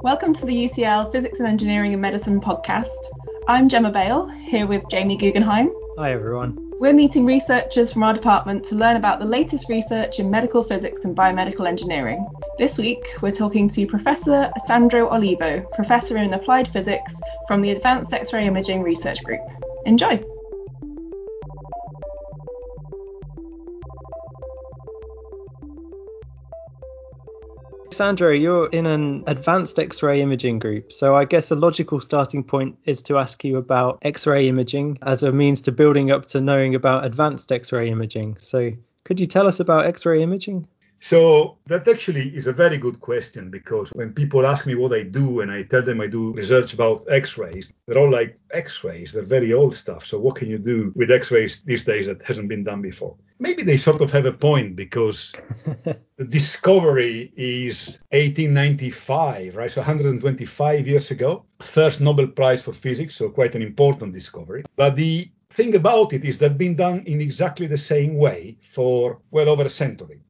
Welcome to the UCL Physics and Engineering and Medicine podcast. I'm Gemma Bale, here with Jamie Guggenheim. Hi, everyone. We're meeting researchers from our department to learn about the latest research in medical physics and biomedical engineering. This week, we're talking to Professor Sandro Olivo, Professor in Applied Physics from the Advanced X-ray Imaging Research Group. Enjoy! Sandro, you're in an advanced X ray imaging group. So I guess a logical starting point is to ask you about X ray imaging as a means to building up to knowing about advanced X ray imaging. So could you tell us about X ray imaging? So that actually is a very good question because when people ask me what I do and I tell them I do research about X-rays, they're all like X-rays. They're very old stuff. So what can you do with X-rays these days that hasn't been done before? Maybe they sort of have a point because the discovery is 1895, right? So 125 years ago, first Nobel Prize for physics. So quite an important discovery. But the thing about it is that been done in exactly the same way for well over a century.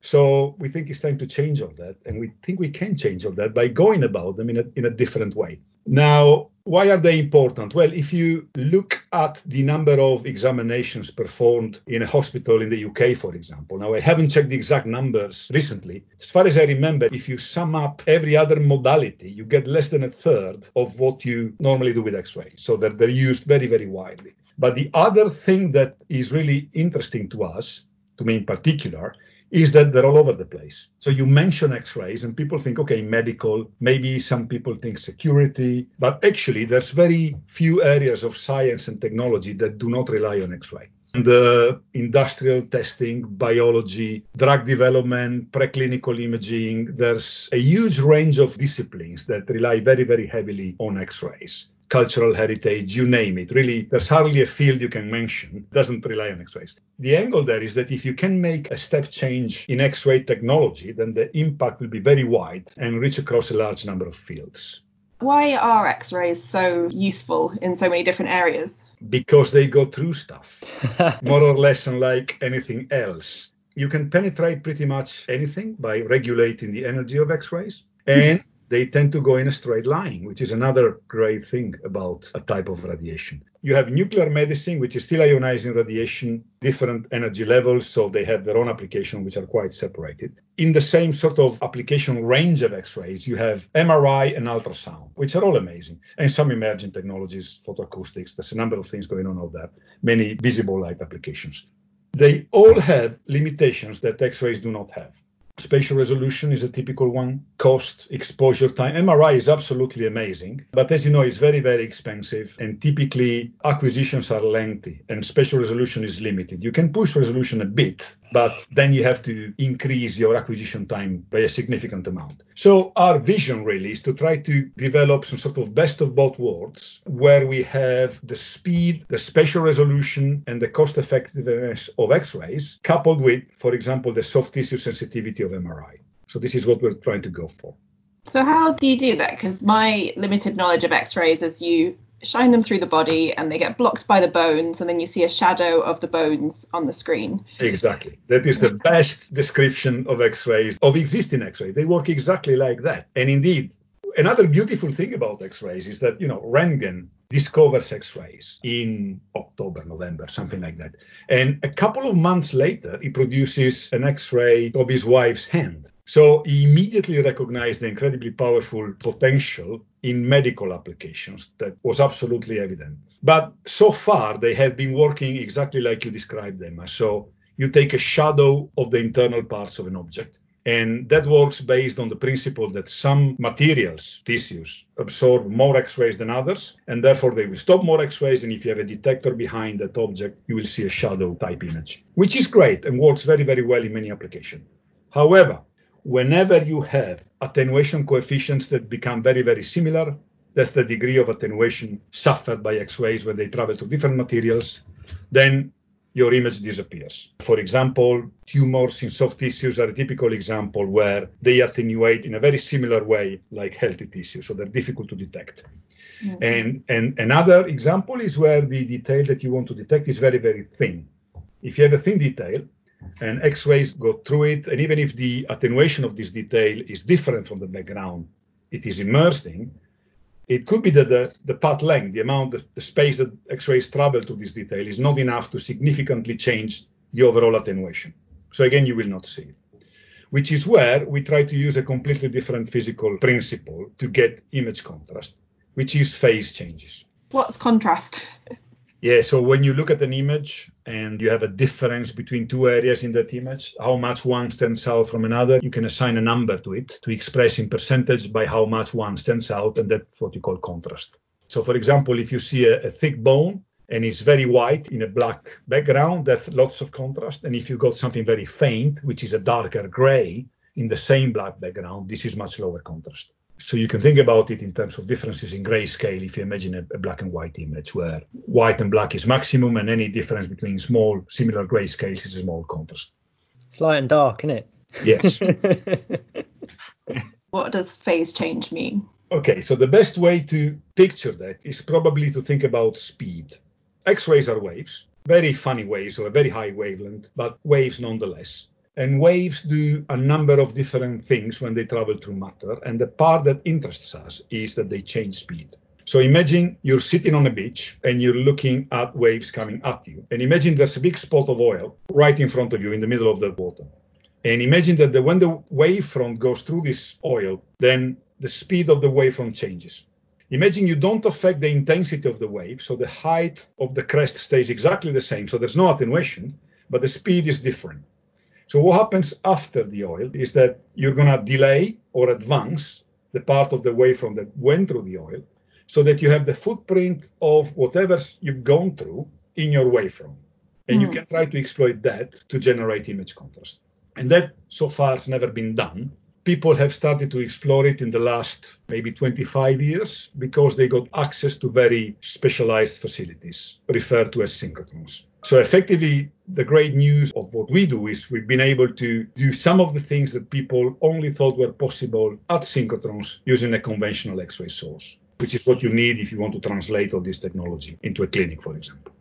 So we think it's time to change all that, and we think we can change all that by going about them in a, in a different way. Now, why are they important? Well, if you look at the number of examinations performed in a hospital in the UK, for example, now I haven't checked the exact numbers recently. As far as I remember, if you sum up every other modality, you get less than a third of what you normally do with x rays. So that they're used very, very widely. But the other thing that is really interesting to us, to me in particular, is that they're all over the place. So you mention X-rays and people think, okay, medical, maybe some people think security, but actually there's very few areas of science and technology that do not rely on X-ray. The industrial testing, biology, drug development, preclinical imaging, there's a huge range of disciplines that rely very, very heavily on X-rays cultural heritage, you name it. Really, there's hardly a field you can mention doesn't rely on X-rays. The angle there is that if you can make a step change in X-ray technology, then the impact will be very wide and reach across a large number of fields. Why are X-rays so useful in so many different areas? Because they go through stuff, more or less unlike anything else. You can penetrate pretty much anything by regulating the energy of X-rays. And they tend to go in a straight line, which is another great thing about a type of radiation. You have nuclear medicine, which is still ionizing radiation, different energy levels, so they have their own application, which are quite separated. In the same sort of application range of X rays, you have MRI and ultrasound, which are all amazing, and some emerging technologies, photoacoustics. There's a number of things going on out there, many visible light applications. They all have limitations that X rays do not have. Spatial resolution is a typical one. Cost, exposure time. MRI is absolutely amazing, but as you know, it's very, very expensive, and typically acquisitions are lengthy, and spatial resolution is limited. You can push resolution a bit, but then you have to increase your acquisition time by a significant amount. So our vision really is to try to develop some sort of best of both worlds where we have the speed, the spatial resolution, and the cost effectiveness of X-rays coupled with, for example, the soft tissue sensitivity of MRI. So this is what we're trying to go for. So how do you do that? Because my limited knowledge of X-rays is you shine them through the body and they get blocked by the bones and then you see a shadow of the bones on the screen. Exactly. That is the best description of X-rays, of existing X-rays. They work exactly like that. And indeed, another beautiful thing about X-rays is that, you know, Röntgen discovers X-rays in October, November, something like that. And a couple of months later, he produces an X-ray of his wife's hand. So he immediately recognized the incredibly powerful potential in medical applications that was absolutely evident. But so far, they have been working exactly like you described them. So you take a shadow of the internal parts of an object. And that works based on the principle that some materials, tissues, absorb more X rays than others, and therefore they will stop more X rays. And if you have a detector behind that object, you will see a shadow type image, which is great and works very, very well in many applications. However, whenever you have attenuation coefficients that become very, very similar, that's the degree of attenuation suffered by X-rays when they travel to different materials, then your image disappears. For example, tumors in soft tissues are a typical example where they attenuate in a very similar way like healthy tissue, so they're difficult to detect. Mm-hmm. And, and another example is where the detail that you want to detect is very, very thin. If you have a thin detail, and X-rays go through it. And even if the attenuation of this detail is different from the background, it is immersed in, it could be that the, the path length, the amount, of the space that X-rays travel to this detail is not enough to significantly change the overall attenuation. So again, you will not see it. Which is where we try to use a completely different physical principle to get image contrast, which is phase changes. What's contrast? Yeah, so when you look at an image and you have a difference between two areas in that image, how much one stands out from another, you can assign a number to it to express in percentage by how much one stands out, and that's what you call contrast. So, for example, if you see a, a thick bone and it's very white in a black background, that's lots of contrast. And if you got something very faint, which is a darker gray in the same black background, this is much lower contrast. So you can think about it in terms of differences in grayscale if you imagine a, a, black and white image where white and black is maximum and any difference between small similar grayscales is a small contrast. It's light and dark, isn't it? Yes. what does phase change mean? Okay, so the best way to picture that is probably to think about speed. X-rays are waves, very funny waves or a very high wavelength, but waves nonetheless. And waves do a number of different things when they travel through matter. And the part that interests us is that they change speed. So imagine you're sitting on a beach and you're looking at waves coming at you. And imagine there's a big spot of oil right in front of you in the middle of the water. And imagine that the, when the wavefront goes through this oil, then the speed of the wavefront changes. Imagine you don't affect the intensity of the wave, so the height of the crest stays exactly the same. So there's no attenuation, but the speed is different. So what happens after the oil is that you're going to delay or advance the part of the wavefront that went through the oil so that you have the footprint of whatever you've gone through in your wavefront. And mm. you hmm. can try to exploit that to generate image contrast. And that so far has never been done people have started to explore it in the last maybe 25 years because they got access to very specialized facilities referred to as synchrotrons. So effectively, the great news of what we do is we've been able to do some of the things that people only thought were possible at synchrotrons using a conventional X-ray source, which is what you need if you want to translate all this technology into a clinic, for example.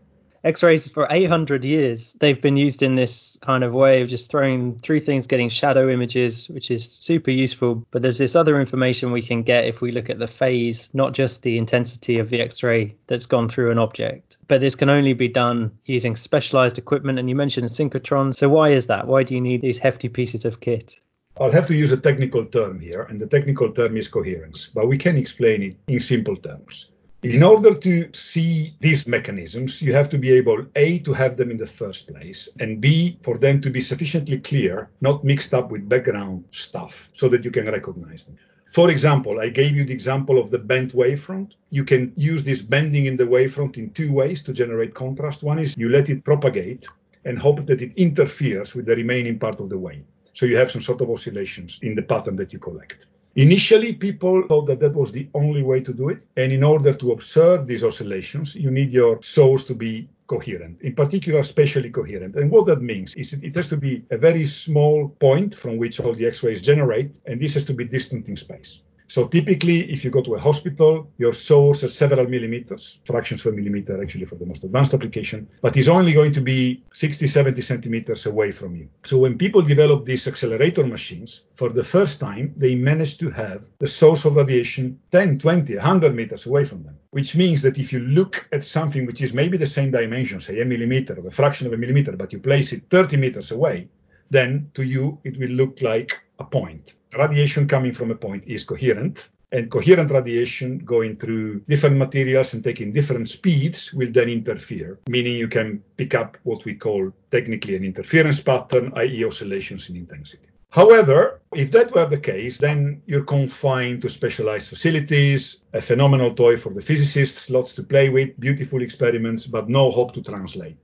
X-rays for 800 years they've been used in this kind of way of just throwing through things, getting shadow images, which is super useful. But there's this other information we can get if we look at the phase, not just the intensity of the X-ray that's gone through an object. But this can only be done using specialized equipment. And you mentioned synchrotron. So why is that? Why do you need these hefty pieces of kit? I'll have to use a technical term here, and the technical term is coherence, but we can explain it in simple terms. In order to see these mechanisms, you have to be able, A, to have them in the first place, and B, for them to be sufficiently clear, not mixed up with background stuff, so that you can recognize them. For example, I gave you the example of the bent wavefront. You can use this bending in the wavefront in two ways to generate contrast. One is you let it propagate and hope that it interferes with the remaining part of the wave. So you have some sort of oscillations in the pattern that you collect. Initially, people thought that that was the only way to do it. And in order to observe these oscillations, you need your source to be coherent, in particular, spatially coherent. And what that means is it has to be a very small point from which all the X-rays generate, and this has to be distant in space. So typically, if you go to a hospital, your source is several millimeters, fractions a millimeter actually for the most advanced application, but is only going to be 60, 70 centimeters away from you. So when people develop these accelerator machines, for the first time, they manage to have the source of radiation 10, 20, 100 meters away from them, which means that if you look at something which is maybe the same dimension, say a millimeter or a fraction of a millimeter, but you place it 30 meters away, then to you it will look like a point radiation coming from a point is coherent and coherent radiation going through different materials and taking different speeds will then interfere, meaning you can pick up what we call technically an interference pattern, i.e., oscillations in intensity. However, if that were the case, then you're confined to specialized facilities, a phenomenal toy for the physicists, lots to play with, beautiful experiments, but no hope to translate.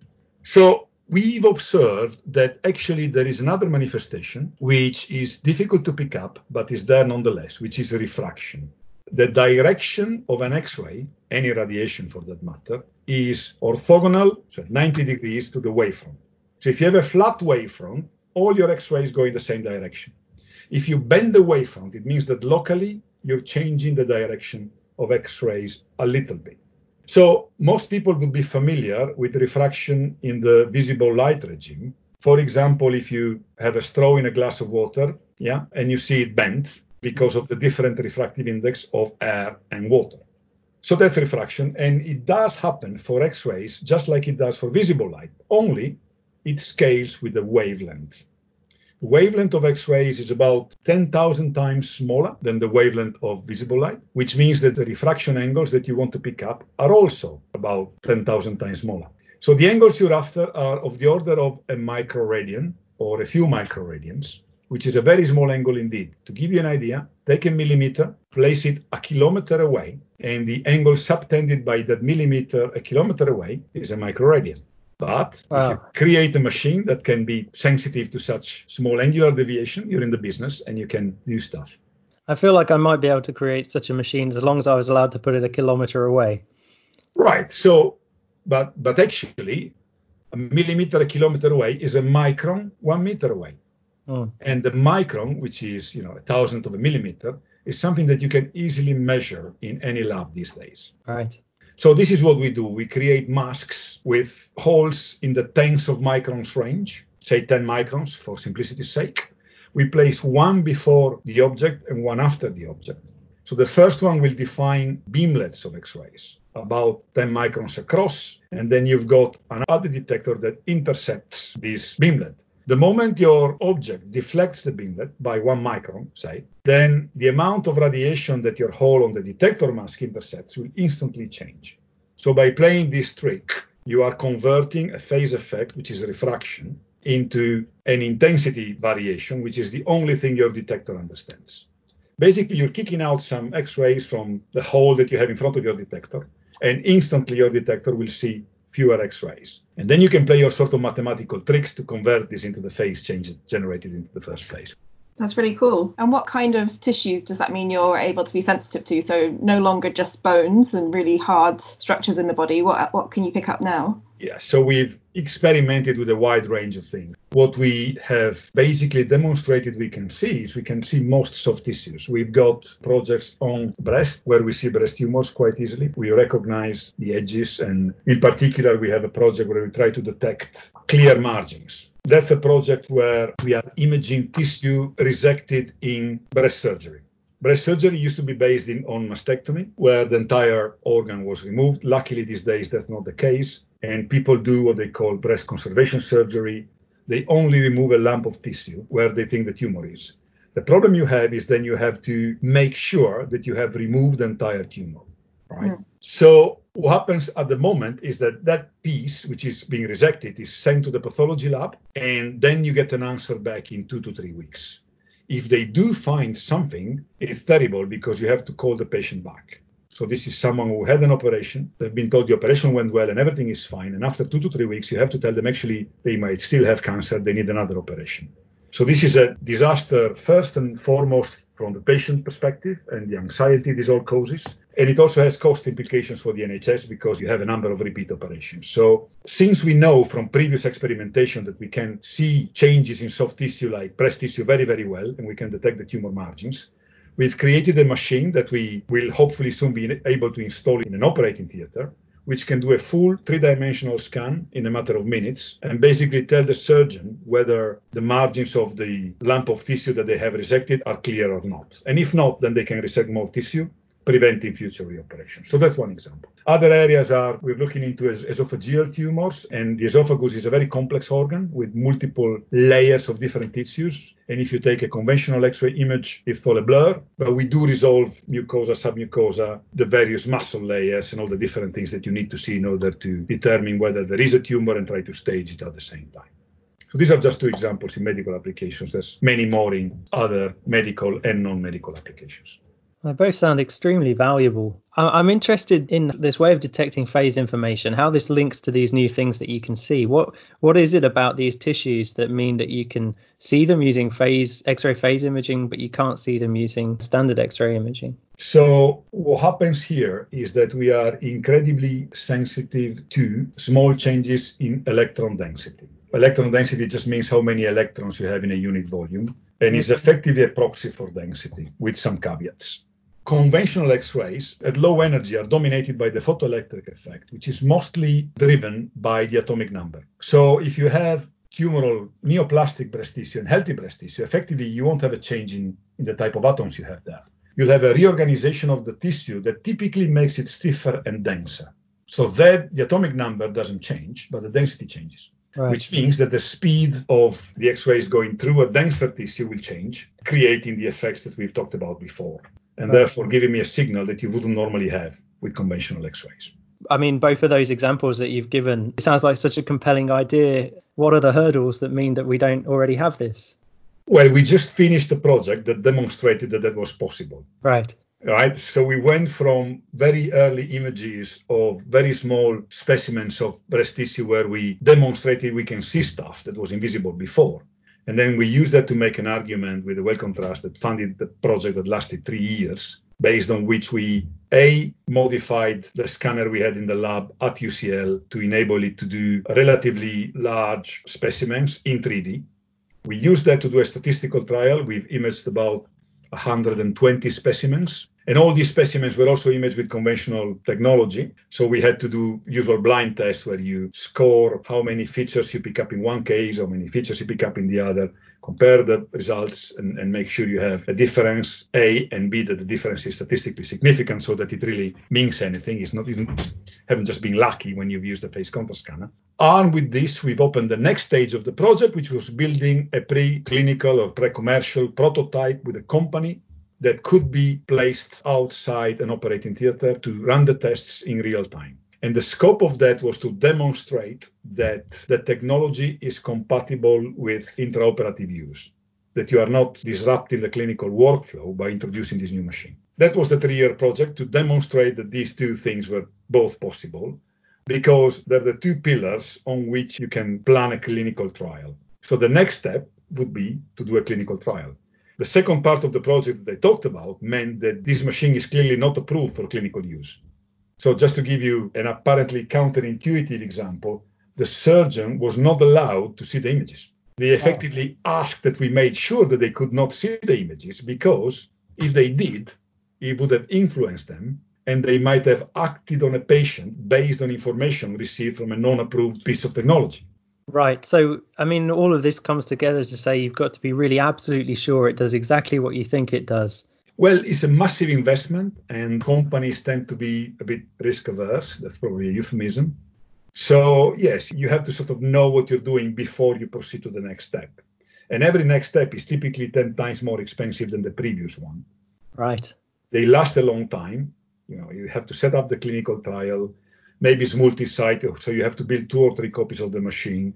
So we've observed that actually there is another manifestation which is difficult to pick up but is there nonetheless, which is refraction. The direction of an X-ray, any radiation for that matter, is orthogonal, so 90 degrees to the wavefront. So if you have a flat wavefront, all your X-rays go in the same direction. If you bend the wavefront, it means that locally you're changing the direction of X-rays a little bit. So most people would be familiar with refraction in the visible light regime. For example, if you have a straw in a glass of water, yeah, and you see it bent, because of the different refractive index of air and water. So that's refraction, and it does happen for X-rays just like it does for visible light, only it scales with the wavelength. Wavelength of X-rays is about 10,000 times smaller than the wavelength of visible light, which means that the refraction angles that you want to pick up are also about 10,000 times smaller. So the angles you're after are of the order of a microradian or a few microradians, which is a very small angle indeed. To give you an idea, take a millimeter, place it a kilometer away, and the angle subtended by that millimeter a kilometer away is a microradian. But wow. if you create a machine that can be sensitive to such small angular deviation, you're in the business and you can do stuff. I feel like I might be able to create such a machine as long as I was allowed to put it a kilometer away. Right. So, but but actually, a millimeter a kilometer away is a micron one meter away. Mm. And the micron, which is you know a thousandth of a millimeter, is something that you can easily measure in any lab these days. Right. So this is what we do. We create masks with holes in the tens of microns range, say 10 microns for simplicity's sake. We place one before the object and one after the object. So the first one will define beamlets of X-rays, about 10 microns across, and then you've got another detector that intercepts this beamlet. The moment your object deflects the beamlet by one micron, say, then the amount of radiation that your hole on the detector mask intercepts will instantly change. So by playing this trick, you are converting a phase effect, which is refraction, into an intensity variation, which is the only thing your detector understands. Basically, you're kicking out some X-rays from the hole that you have in front of your detector, and instantly your detector will see fewer X-rays. And then you can play your sort of mathematical tricks to convert this into the phase change generated into the first place. That's really cool. And what kind of tissues does that mean you're able to be sensitive to? So no longer just bones and really hard structures in the body. What what can you pick up now? Yeah, so we've experimented with a wide range of things. What we have basically demonstrated we can see is we can see most soft tissues. We've got projects on breast where we see breast tumors quite easily. We recognize the edges, and in particular, we have a project where we try to detect clear margins. That's a project where we are imaging tissue resected in breast surgery. Breast surgery used to be based in, on mastectomy, where the entire organ was removed. Luckily, these days, that's not the case and people do what they call breast conservation surgery. They only remove a lump of tissue where they think the tumor is. The problem you have is then you have to make sure that you have removed the entire tumor, right? Mm. So what happens at the moment is that that piece, which is being resected, is sent to the pathology lab, and then you get an answer back in two to three weeks. If they do find something, it's terrible because you have to call the patient back. So this is someone who had an operation. They've been told the operation went well and everything is fine. And after two to three weeks, you have to tell them actually they might still have cancer. They need another operation. So this is a disaster first and foremost from the patient perspective and the anxiety this all causes. And it also has cost implications for the NHS because you have a number of repeat operations. So since we know from previous experimentation that we can see changes in soft tissue like breast tissue very, very well, and we can detect the tumor margins, We've created a machine that we will hopefully soon be able to install in an operating theater, which can do a full three dimensional scan in a matter of minutes and basically tell the surgeon whether the margins of the lump of tissue that they have resected are clear or not. And if not, then they can resect more tissue preventing future reoperation. So that's one example. Other areas are we're looking into esophageal tumors, and the esophagus is a very complex organ with multiple layers of different tissues. And if you take a conventional X-ray image, it's all a blur, but we do resolve mucosa, submucosa, the various muscle layers, and all the different things that you need to see in order to determine whether there is a tumor and try to stage it at the same time. So these are just two examples in medical applications. There's many more in other medical and non-medical applications. They both sound extremely valuable. I'm interested in this way of detecting phase information, how this links to these new things that you can see. What what is it about these tissues that mean that you can see them using phase X-ray phase imaging, but you can't see them using standard X-ray imaging? So what happens here is that we are incredibly sensitive to small changes in electron density. Electron density just means how many electrons you have in a unit volume and is mm-hmm. effectively a proxy for density with some caveats conventional X-rays at low energy are dominated by the photoelectric effect, which is mostly driven by the atomic number. So if you have tumoral neoplastic breast tissue and healthy breast tissue, effectively you won't have a change in, in the type of atoms you have there. You'll have a reorganization of the tissue that typically makes it stiffer and denser. So that the atomic number doesn't change, but the density changes. Right. Which means that the speed of the X-rays going through a denser tissue will change, creating the effects that we've talked about before, and right. therefore giving me a signal that you wouldn't normally have with conventional X-rays. I mean, both of those examples that you've given, it sounds like such a compelling idea. What are the hurdles that mean that we don't already have this? Well, we just finished a project that demonstrated that that was possible. Right. Right. So we went from very early images of very small specimens of breast tissue where we demonstrated we can see stuff that was invisible before. And then we used that to make an argument with the Wellcome Trust that funded the project that lasted three years, based on which we a modified the scanner we had in the lab at UCL to enable it to do relatively large specimens in 3D. We used that to do a statistical trial. We've imaged about 120 specimens. And all these specimens were also imaged with conventional technology. So we had to do usual blind tests where you score how many features you pick up in one case, how many features you pick up in the other, compare the results and, and make sure you have a difference, A, and B, that the difference is statistically significant so that it really means anything. It's not, even haven't just been lucky when you've used the phase contrast scanner. Armed with this, we've opened the next stage of the project, which was building a pre-clinical or pre-commercial prototype with a company that could be placed outside an operating theater to run the tests in real time. And the scope of that was to demonstrate that the technology is compatible with intraoperative use, that you are not disrupting the clinical workflow by introducing this new machine. That was the three year project to demonstrate that these two things were both possible because they're the two pillars on which you can plan a clinical trial. So the next step would be to do a clinical trial. The second part of the project that I talked about meant that this machine is clearly not approved for clinical use. So just to give you an apparently counterintuitive example, the surgeon was not allowed to see the images. They effectively asked that we made sure that they could not see the images because if they did, it would have influenced them and they might have acted on a patient based on information received from a non approved piece of technology. Right. So, I mean, all of this comes together to say you've got to be really absolutely sure it does exactly what you think it does. Well, it's a massive investment, and companies tend to be a bit risk averse. That's probably a euphemism. So, yes, you have to sort of know what you're doing before you proceed to the next step. And every next step is typically 10 times more expensive than the previous one. Right. They last a long time. You know, you have to set up the clinical trial, maybe it's multi-site, so you have to build two or three copies of the machine.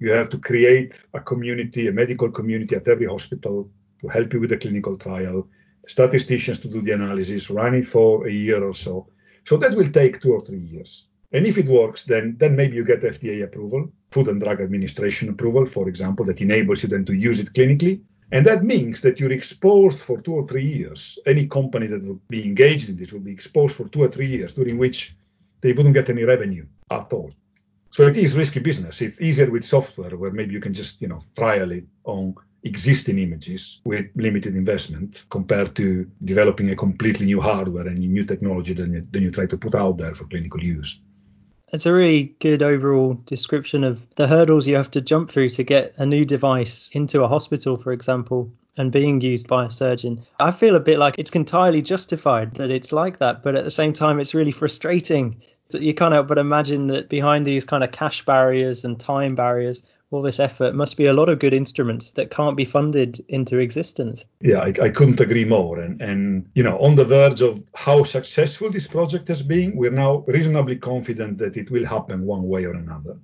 You have to create a community, a medical community at every hospital to help you with the clinical trial, statisticians to do the analysis, run it for a year or so. So that will take two or three years. And if it works, then then maybe you get FDA approval, Food and Drug Administration approval, for example, that enables you then to use it clinically. And that means that you're exposed for two or three years. Any company that would be engaged in this will be exposed for two or three years, during which they wouldn't get any revenue at all. So it is risky business. It's easier with software where maybe you can just, you know, trial it on existing images with limited investment compared to developing a completely new hardware and new technology that you, then you try to put out there for clinical use. It's a really good overall description of the hurdles you have to jump through to get a new device into a hospital, for example, and being used by a surgeon. I feel a bit like it's entirely justified that it's like that, but at the same time, it's really frustrating. that You can't help but imagine that behind these kind of cash barriers and time barriers, all this effort must be a lot of good instruments that can't be funded into existence. Yeah, I, I, couldn't agree more. And, and, you know, on the verge of how successful this project has been, we're now reasonably confident that it will happen one way or another.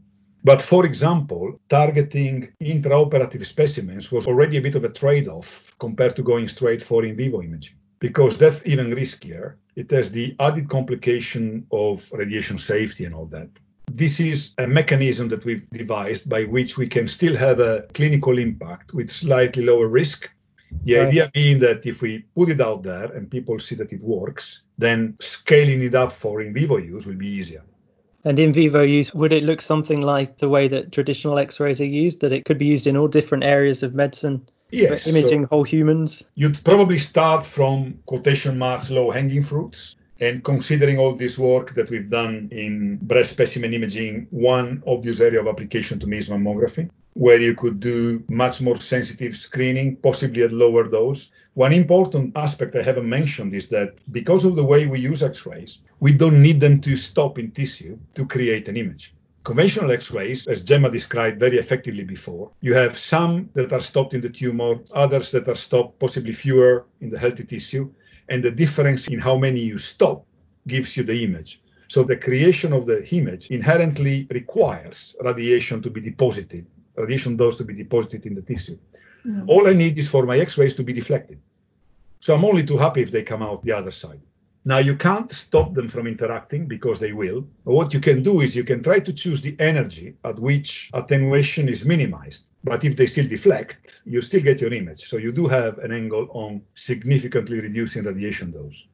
But for example, targeting intraoperative specimens was already a bit of a trade off compared to going straight for in vivo imaging because that's even riskier. It has the added complication of radiation safety and all that. This is a mechanism that we've devised by which we can still have a clinical impact with slightly lower risk. The right. idea being that if we put it out there and people see that it works, then scaling it up for in vivo use will be easier. And in vivo use, would it look something like the way that traditional x rays are used, that it could be used in all different areas of medicine? Yes. Imaging so whole humans? You'd probably start from quotation marks low hanging fruits. And considering all this work that we've done in breast specimen imaging, one obvious area of application to me is mammography. Where you could do much more sensitive screening, possibly at lower dose. One important aspect I haven't mentioned is that because of the way we use X-rays, we don't need them to stop in tissue to create an image. Conventional X-rays, as Gemma described very effectively before, you have some that are stopped in the tumor, others that are stopped, possibly fewer in the healthy tissue, and the difference in how many you stop gives you the image. So the creation of the image inherently requires radiation to be deposited, radiation dose to be deposited in the tissue. Mm. All I need is for my X-rays to be deflected. So I'm only too happy if they come out the other side. Now you can't stop them from interacting because they will. But what you can do is you can try to choose the energy at which attenuation is minimized. But if they still deflect, you still get your image. So you do have an angle on significantly reducing radiation dose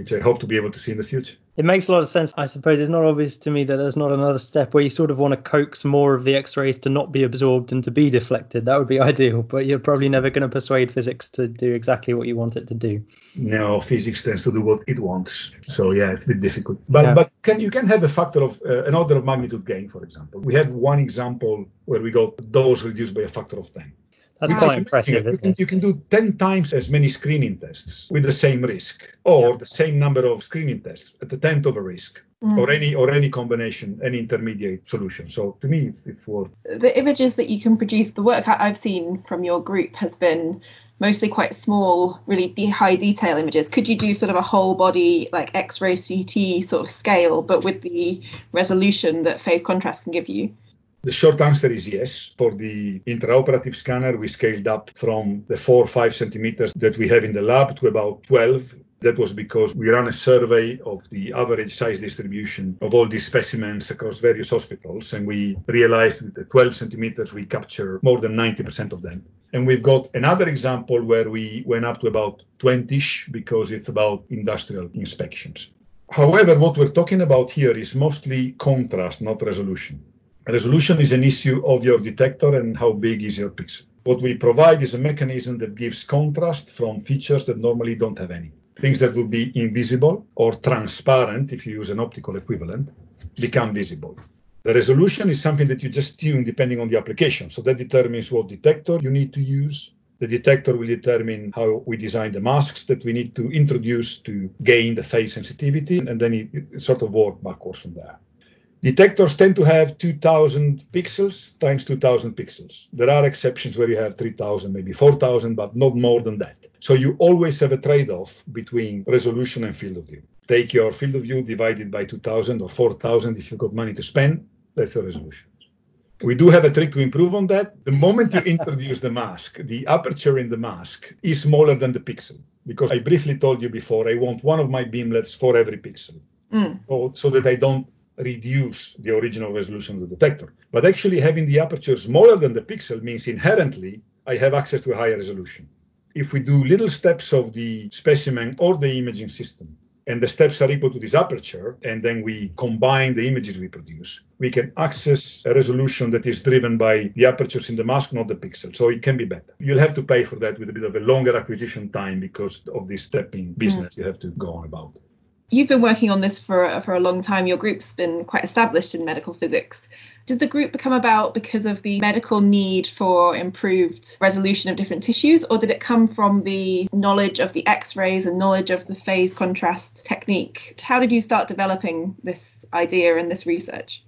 which I hope to be able to see in the future. It makes a lot of sense. I suppose it's not obvious to me that there's not another step where you sort of want to coax more of the X-rays to not be absorbed and to be deflected. That would be ideal, but you're probably never going to persuade physics to do exactly what you want it to do. No, physics tends to do what it wants. So yeah, it's a bit difficult. But yeah. but can you can have a factor of uh, an order of magnitude gain, for example. We had one example where we got dose reduced by a factor of 10. That's quite impressive, you can, you can, do 10 times as many screening tests with the same risk, or yeah. the same number of screening tests at the tenth of a risk, mm. or any or any combination, any intermediate solution. So to me, it's, it's worth. The images that you can produce, the work I've seen from your group has been mostly quite small, really de- high detail images. Could you do sort of a whole body like X-ray CT sort of scale, but with the resolution that phase contrast can give you? The short answer is yes. For the intraoperative scanner, we scaled up from the four or five centimeters that we have in the lab to about 12. That was because we ran a survey of the average size distribution of all these specimens across various hospitals, and we realized with the 12 centimeters we capture more than 90% of them. And we've got another example where we went up to about 20ish because it's about industrial inspections. However, what we're talking about here is mostly contrast, not resolution. Resolution is an issue of your detector and how big is your pixel. What we provide is a mechanism that gives contrast from features that normally don't have any. Things that would be invisible or transparent, if you use an optical equivalent, become visible. The resolution is something that you just tune depending on the application. So that determines what detector you need to use. The detector will determine how we design the masks that we need to introduce to gain the phase sensitivity, and then it, sort of work backwards from there. Detectors tend to have 2000 pixels times 2000 pixels. There are exceptions where you have 3000, maybe 4000, but not more than that. So you always have a trade-off between resolution and field of view. Take your field of view divided by 2000 or 4000 if you've got money to spend, that's the resolution. We do have a trick to improve on that. The moment you introduce the mask, the aperture in the mask is smaller than the pixel. Because I briefly told you before, I want one of my beamlets for every pixel. Mm. So, so that I don't reduce the original resolution of the detector. But actually having the aperture smaller than the pixel means inherently I have access to a higher resolution. If we do little steps of the specimen or the imaging system, and the steps are equal to this aperture, and then we combine the images we produce, we can access a resolution that is driven by the apertures in the mask, not the pixel. So it can be better. You'll have to pay for that with a bit of a longer acquisition time because of this stepping business you have to go on about you've been working on this for for a long time. Your group's been quite established in medical physics. Did the group become about because of the medical need for improved resolution of different tissues, or did it come from the knowledge of the X-rays and knowledge of the phase contrast technique? How did you start developing this idea and this research?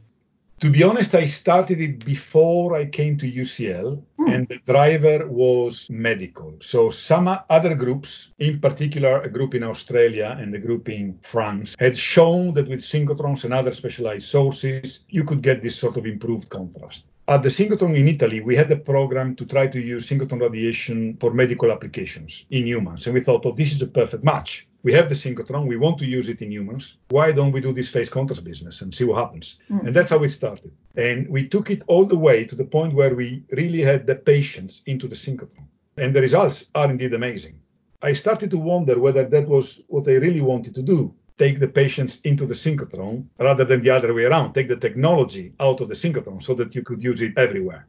To be honest, I started it before I came to UCL, mm. and the driver was medical. So some other groups, in particular a group in Australia and a group in France, had shown that with synchrotrons and other specialized sources, you could get this sort of improved contrast. At the synchrotron in Italy, we had a program to try to use synchrotron radiation for medical applications in humans. And we thought, oh, this is a perfect match we have the synchrotron, we want to use it in humans. Why don't we do this phase contrast business and see what happens? Mm. And that's how it started. And we took it all the way to the point where we really had the patients into the synchrotron. And the results are indeed amazing. I started to wonder whether that was what I really wanted to do. Take the patients into the synchrotron rather than the other way around. Take the technology out of the synchrotron so that you could use it everywhere.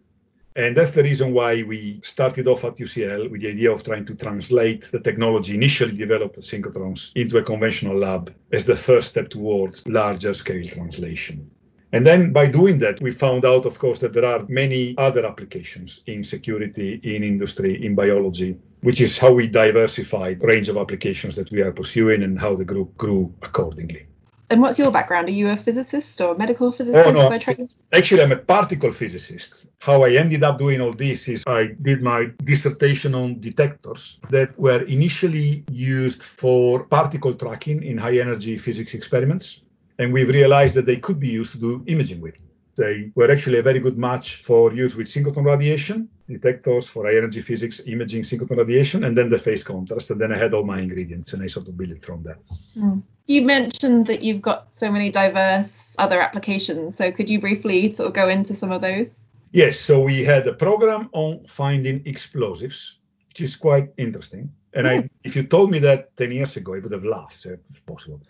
And that's the reason why we started off at UCL with the idea of trying to translate the technology initially developed at synchrotrons into a conventional lab as the first step towards larger scale translation. And then by doing that, we found out, of course, that there are many other applications in security, in industry, in biology, which is how we diversified range of applications that we are pursuing and how the group grew accordingly. And what's your background? Are you a physicist or a medical physicist Oh, no. by training? Actually, I'm a particle physicist. How I ended up doing all this is I did my dissertation on detectors that were initially used for particle tracking in high energy physics experiments. And we've realized that they could be used to do imaging with. They were actually a very good match for use with synchrotron radiation, detectors for high energy physics, imaging, synchrotron radiation, and then the phase contrast. And then I had all my ingredients and I sort of built it from there. Hmm. You mentioned that you've got so many diverse other applications. So could you briefly sort of go into some of those? Yes, so we had a program on finding explosives, which is quite interesting. And I, hmm. if you told me that 10 years ago, I would have laughed, so if possible.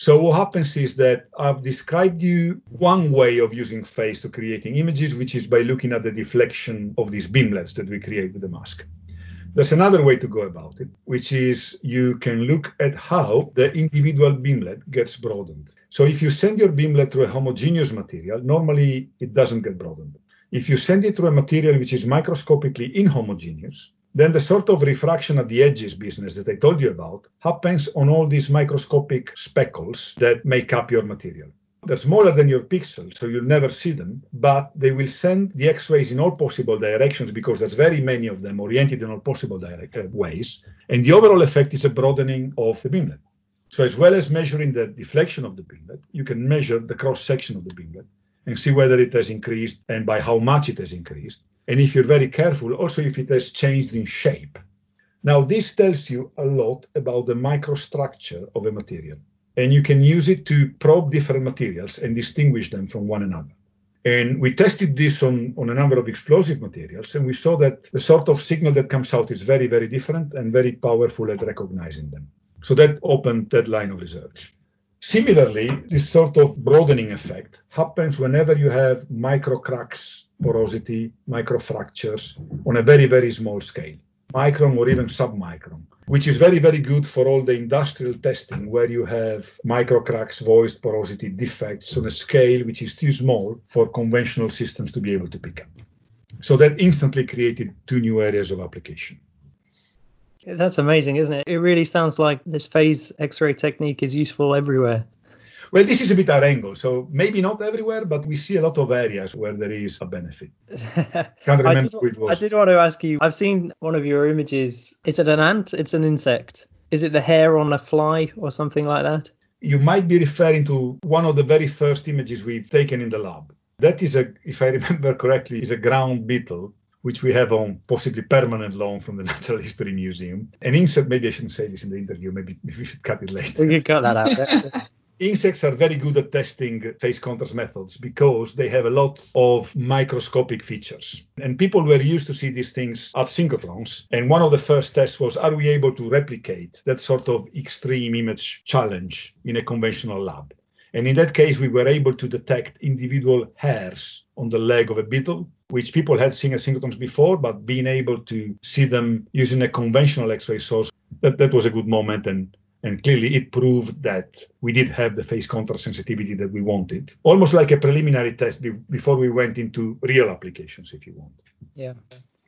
So what happens is that I've described you one way of using phase to creating images, which is by looking at the deflection of these beamlets that we create with the mask. There's another way to go about it, which is you can look at how the individual beamlet gets broadened. So if you send your beamlet through a homogeneous material, normally it doesn't get broadened. If you send it through a material which is microscopically inhomogeneous, then the sort of refraction at the edges business that I told you about happens on all these microscopic speckles that make up your material. They're smaller than your pixel, so you'll never see them, but they will send the X-rays in all possible directions because there's very many of them oriented in all possible direct, uh, ways. And the overall effect is a broadening of the beamlet. So as well as measuring the deflection of the beamlet, you can measure the cross section of the beamlet and see whether it has increased and by how much it has increased. And if you're very careful, also if it has changed in shape. Now, this tells you a lot about the microstructure of a material. And you can use it to probe different materials and distinguish them from one another. And we tested this on, on a number of explosive materials, and we saw that the sort of signal that comes out is very, very different and very powerful at recognizing them. So that opened that line of research. Similarly, this sort of broadening effect happens whenever you have micro cracks, porosity, microfractures on a very, very small scale, micron or even submicron, which is very, very good for all the industrial testing where you have micro cracks, voids, porosity, defects on a scale which is too small for conventional systems to be able to pick up. So that instantly created two new areas of application. That's amazing, isn't it? It really sounds like this phase X-ray technique is useful everywhere. Well, this is a bit our angle, so maybe not everywhere, but we see a lot of areas where there is a benefit. Can't I remember did, who it was. I did want to ask you. I've seen one of your images. Is it an ant? It's an insect. Is it the hair on a fly or something like that? You might be referring to one of the very first images we've taken in the lab. That is a, if I remember correctly, is a ground beetle, which we have on possibly permanent loan from the Natural History Museum. An insect, maybe I shouldn't say this in the interview, maybe we should cut it later. We could cut that out. Insects are very good at testing phase contrast methods because they have a lot of microscopic features. And people were used to see these things at synchrotrons. And one of the first tests was are we able to replicate that sort of extreme image challenge in a conventional lab? And in that case, we were able to detect individual hairs on the leg of a beetle, which people had seen at synchrotrons before, but being able to see them using a conventional X-ray source, that, that was a good moment. And and clearly it proved that we did have the phase contrast sensitivity that we wanted, almost like a preliminary test be- before we went into real applications, if you want. yeah.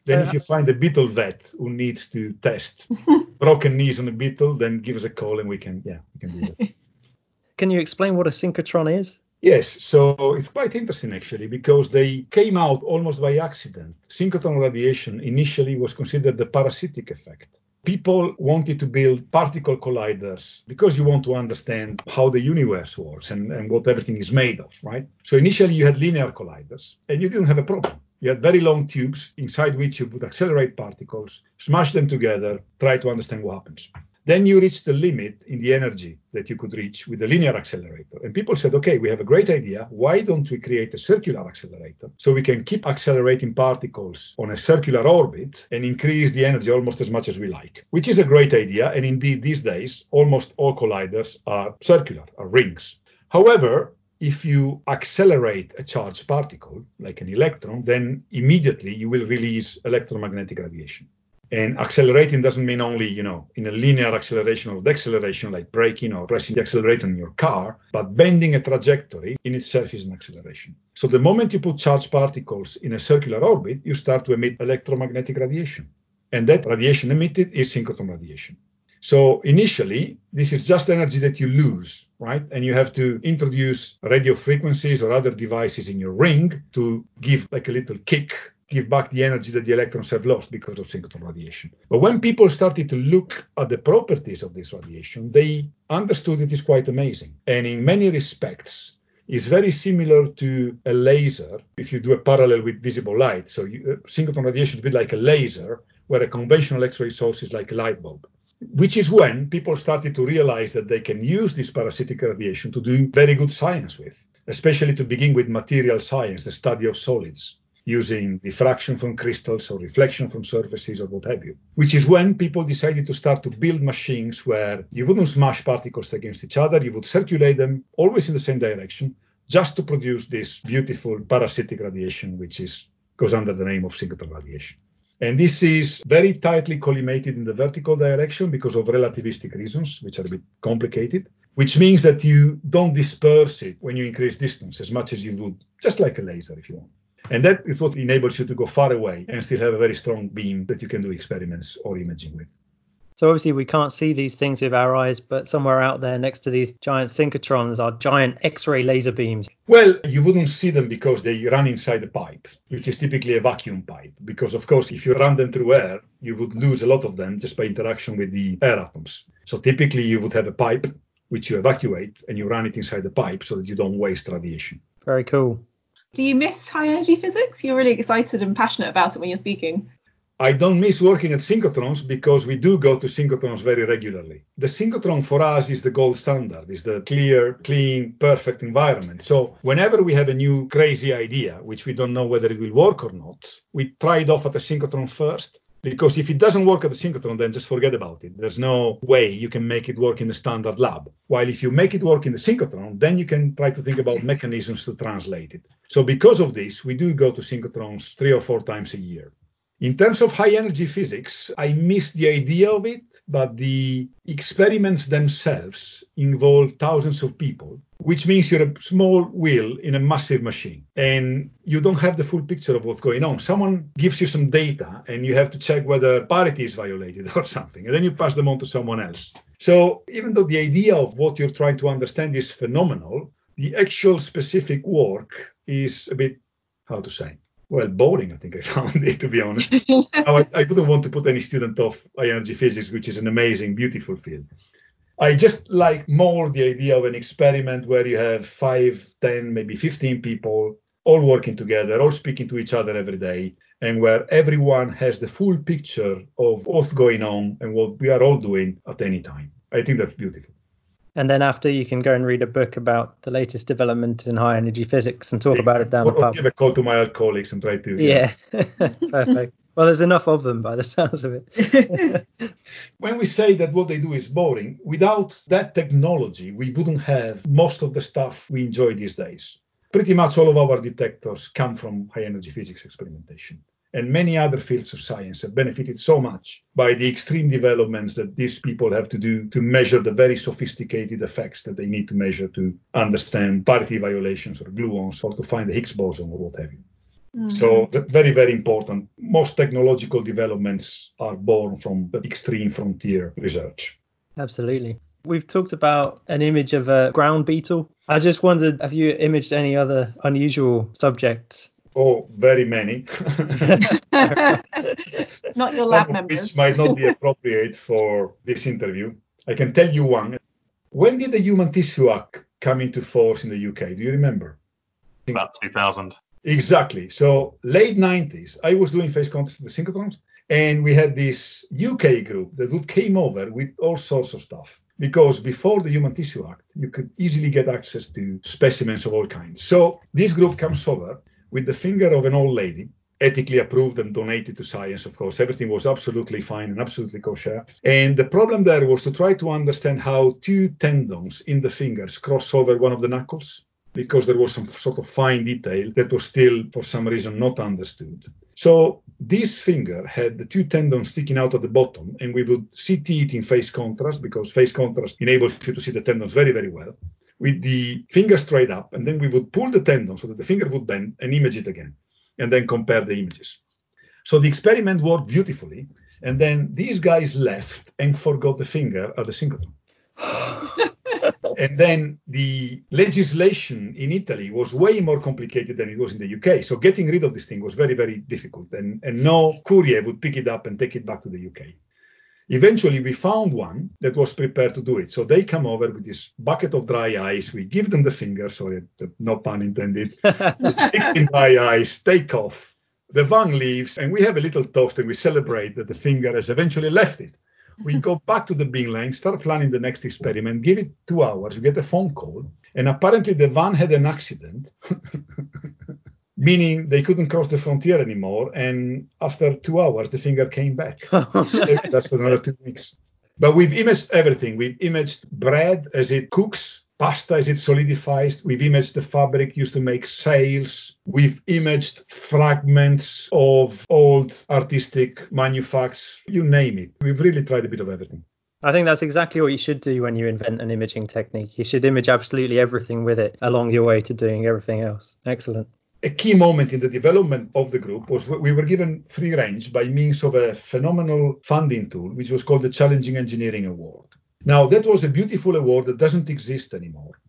Then if you find a beetle vet who needs to test broken knees on a beetle, then give us a call and we can, yeah, we can do that. Can you explain what a synchrotron is? Yes, so it's quite interesting actually because they came out almost by accident. Synchrotron radiation initially was considered the parasitic effect. People wanted to build particle colliders because you want to understand how the universe works and, and what everything is made of, right? So initially you had linear colliders and you didn't have a problem. You had very long tubes inside which you would accelerate particles, smash them together, try to understand what happens. Then you reach the limit in the energy that you could reach with the linear accelerator. And people said, okay, we have a great idea. Why don't we create a circular accelerator so we can keep accelerating particles on a circular orbit and increase the energy almost as much as we like? Which is a great idea. And indeed, these days, almost all colliders are circular, are rings. However, if you accelerate a charged particle, like an electron, then immediately you will release electromagnetic radiation. And accelerating doesn't mean only, you know, in a linear acceleration or deceleration like braking or pressing the accelerator in your car, but bending a trajectory in itself is an acceleration. So the moment you put charged particles in a circular orbit, you start to emit electromagnetic radiation. And that radiation emitted is synchrotron radiation. So initially, this is just energy that you lose, right? And you have to introduce radio frequencies or other devices in your ring to give like a little kick give back the energy that the electrons have lost because of synchrotron radiation. But when people started to look at the properties of this radiation, they understood it is quite amazing. And in many respects, is very similar to a laser if you do a parallel with visible light. So you, uh, synchrotron radiation is a bit like a laser, where a conventional X-ray source is like a light bulb. Which is when people started to realize that they can use this parasitic radiation to do very good science with, especially to begin with material science, the study of solids using diffraction from crystals or reflection from surfaces or what have you. Which is when people decided to start to build machines where you wouldn't smash particles against each other, you would circulate them always in the same direction, just to produce this beautiful parasitic radiation, which is goes under the name of synchrotron radiation. And this is very tightly collimated in the vertical direction because of relativistic reasons, which are a bit complicated, which means that you don't disperse it when you increase distance as much as you would, just like a laser if you want. And that is what enables you to go far away and still have a very strong beam that you can do experiments or imaging with. So obviously we can't see these things with our eyes, but somewhere out there next to these giant synchrotrons are giant X-ray laser beams. Well, you wouldn't see them because they run inside a pipe, which is typically a vacuum pipe. Because of course, if you run them through air, you would lose a lot of them just by interaction with the air atoms. So typically you would have a pipe which you evacuate and you run it inside the pipe so that you don't waste radiation. Very cool. Do you miss high energy physics? You're really excited and passionate about it when you're speaking. I don't miss working at synchrotrons because we do go to synchrotrons very regularly. The synchrotron for us is the gold standard, is the clear, clean, perfect environment. So whenever we have a new crazy idea, which we don't know whether it will work or not, we try it off at the synchrotron first because if it doesn't work at the synchrotron, then just forget about it. There's no way you can make it work in the standard lab. While if you make it work in the synchrotron, then you can try to think about mechanisms to translate it. So because of this, we do go to synchrotrons three or four times a year. In terms of high energy physics, I miss the idea of it, but the experiments themselves involve thousands of people, which means you're a small wheel in a massive machine and you don't have the full picture of what's going on. Someone gives you some data and you have to check whether parity is violated or something, and then you pass them on to someone else. So even though the idea of what you're trying to understand is phenomenal, the actual specific work is a bit, how to say, well, boring, I think I found it, to be honest. I, I wouldn't want to put any student off energy physics, which is an amazing, beautiful field. I just like more the idea of an experiment where you have five, ten, maybe 15 people all working together, all speaking to each other every day, and where everyone has the full picture of what's going on and what we are all doing at any time. I think that's beautiful and then after you can go and read a book about the latest development in high energy physics and talk about it down or, the pub. Give a call to my old colleagues and try to. Yeah, yeah. perfect. Well, there's enough of them by the sounds of it. when we say that what they do is boring, without that technology, we wouldn't have most of the stuff we enjoy these days. Pretty much all of our detectors come from high energy physics experimentation and many other fields of science have benefited so much by the extreme developments that these people have to do to measure the very sophisticated effects that they need to measure to understand parity violations or gluons or to find the Higgs boson or what have you. Mm-hmm. So very, very important. Most technological developments are born from the extreme frontier research. Absolutely. We've talked about an image of a ground beetle. I just wondered, have you imaged any other unusual subjects Oh, very many. not your lab members. Which might not be appropriate for this interview. I can tell you one. When did the Human Tissue Act come into force in the UK? Do you remember? About 2000. Exactly. So late 90s, I was doing phase contrast at the synchrotrons, and we had this UK group that would came over with all sorts of stuff. Because before the Human Tissue Act, you could easily get access to specimens of all kinds. So this group comes over with the finger of an old lady, ethically approved and donated to science, of course. Everything was absolutely fine and absolutely kosher. And the problem there was to try to understand how two tendons in the fingers cross over one of the knuckles. because there was some sort of fine detail that was still, for some reason, not understood. So this finger had the two tendons sticking out at the bottom, and we would CT it in phase contrast because phase contrast enables you to see the tendons very, very well. With the finger straight up, and then we would pull the tendon so that the finger would bend and image it again, and then compare the images. So the experiment worked beautifully, and then these guys left and forgot the finger at the synchrotron. and then the legislation in Italy was way more complicated than it was in the UK. So getting rid of this thing was very, very difficult. And, and no courier would pick it up and take it back to the UK. Eventually, we found one that was prepared to do it. So they come over with this bucket of dry ice. We give them the finger, sorry, no pun intended. Stick in dry ice, take off. The van leaves, and we have a little toast and we celebrate that the finger has eventually left it we go back to the beamline, start planning the next experiment, give it two hours, we get a phone call, and apparently the van had an accident, meaning they couldn't cross the frontier anymore. And after two hours, the finger came back. Oh, that's another two weeks. But we've imaged everything. We've imaged bread as it cooks pasta as it solidifies. We've imaged the fabric used to make sails. We've imaged fragments of old artistic manufacts, you name it. We've really tried a bit of everything. I think that's exactly what you should do when you invent an imaging technique. You should image absolutely everything with it along your way to doing everything else. Excellent. A key moment in the development of the group was we were given free range by means of a phenomenal funding tool, which was called the Challenging Engineering Award. Now, that was a beautiful award that doesn't exist anymore.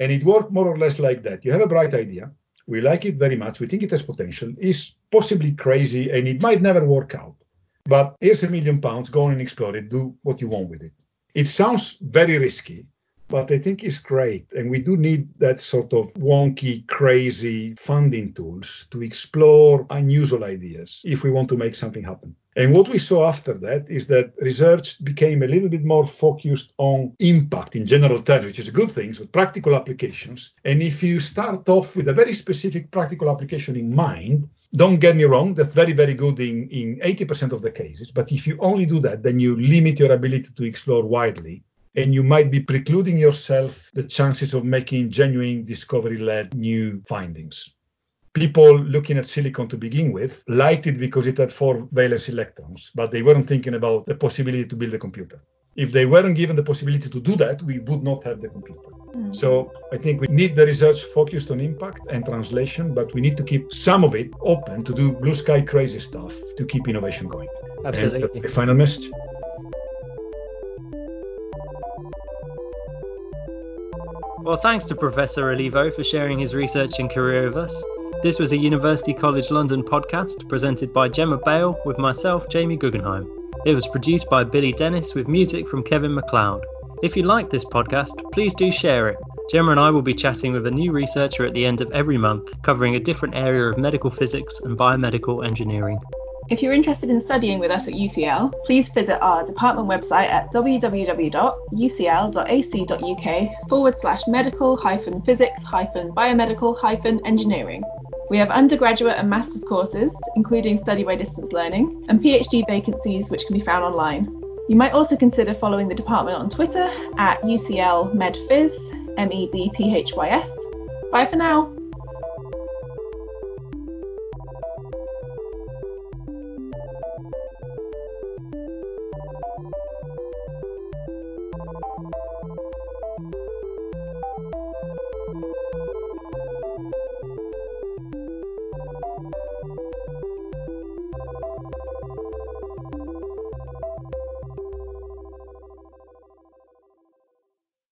And it worked more or less like that. You have a bright idea. We like it very much. We think it has potential. It's possibly crazy and it might never work out. But here's a million pounds. Go on and explore it. Do what you want with it. It sounds very risky, but I think it's great. And we do need that sort of wonky, crazy funding tools to explore unusual ideas if we want to make something happen. And what we saw after that is that research became a little bit more focused on impact in general terms, which is a good thing, with practical applications. And if you start off with a very specific practical application in mind, don't get me wrong, that's very, very good in, in 80% of the cases. But if you only do that, then you limit your ability to explore widely. And you might be precluding yourself the chances of making genuine discovery led new findings people looking at silicon to begin with liked it because it had four valence electrons, but they weren't thinking about the possibility to build a computer. If they weren't given the possibility to do that, we would not have the computer. Mm. So I think we need the research focused on impact and translation, but we need to keep some of it open to do blue sky crazy stuff to keep innovation going. Absolutely. And the final message. Well, thanks to Professor Olivo for sharing his research and career with us. This was a University College London podcast presented by Gemma Bale with myself, Jamie Guggenheim. It was produced by Billy Dennis with music from Kevin MacLeod. If you like this podcast, please do share it. Gemma and I will be chatting with a new researcher at the end of every month, covering a different area of medical physics and biomedical engineering. If you're interested in studying with us at UCL, please visit our department website at www.ucl.ac.uk forward slash medical hyphen physics hyphen biomedical hyphen engineering. We have undergraduate and master's courses, including study by distance learning, and PhD vacancies which can be found online. You might also consider following the department on Twitter at UCL MedPhys, M E D P H Y S. Bye for now.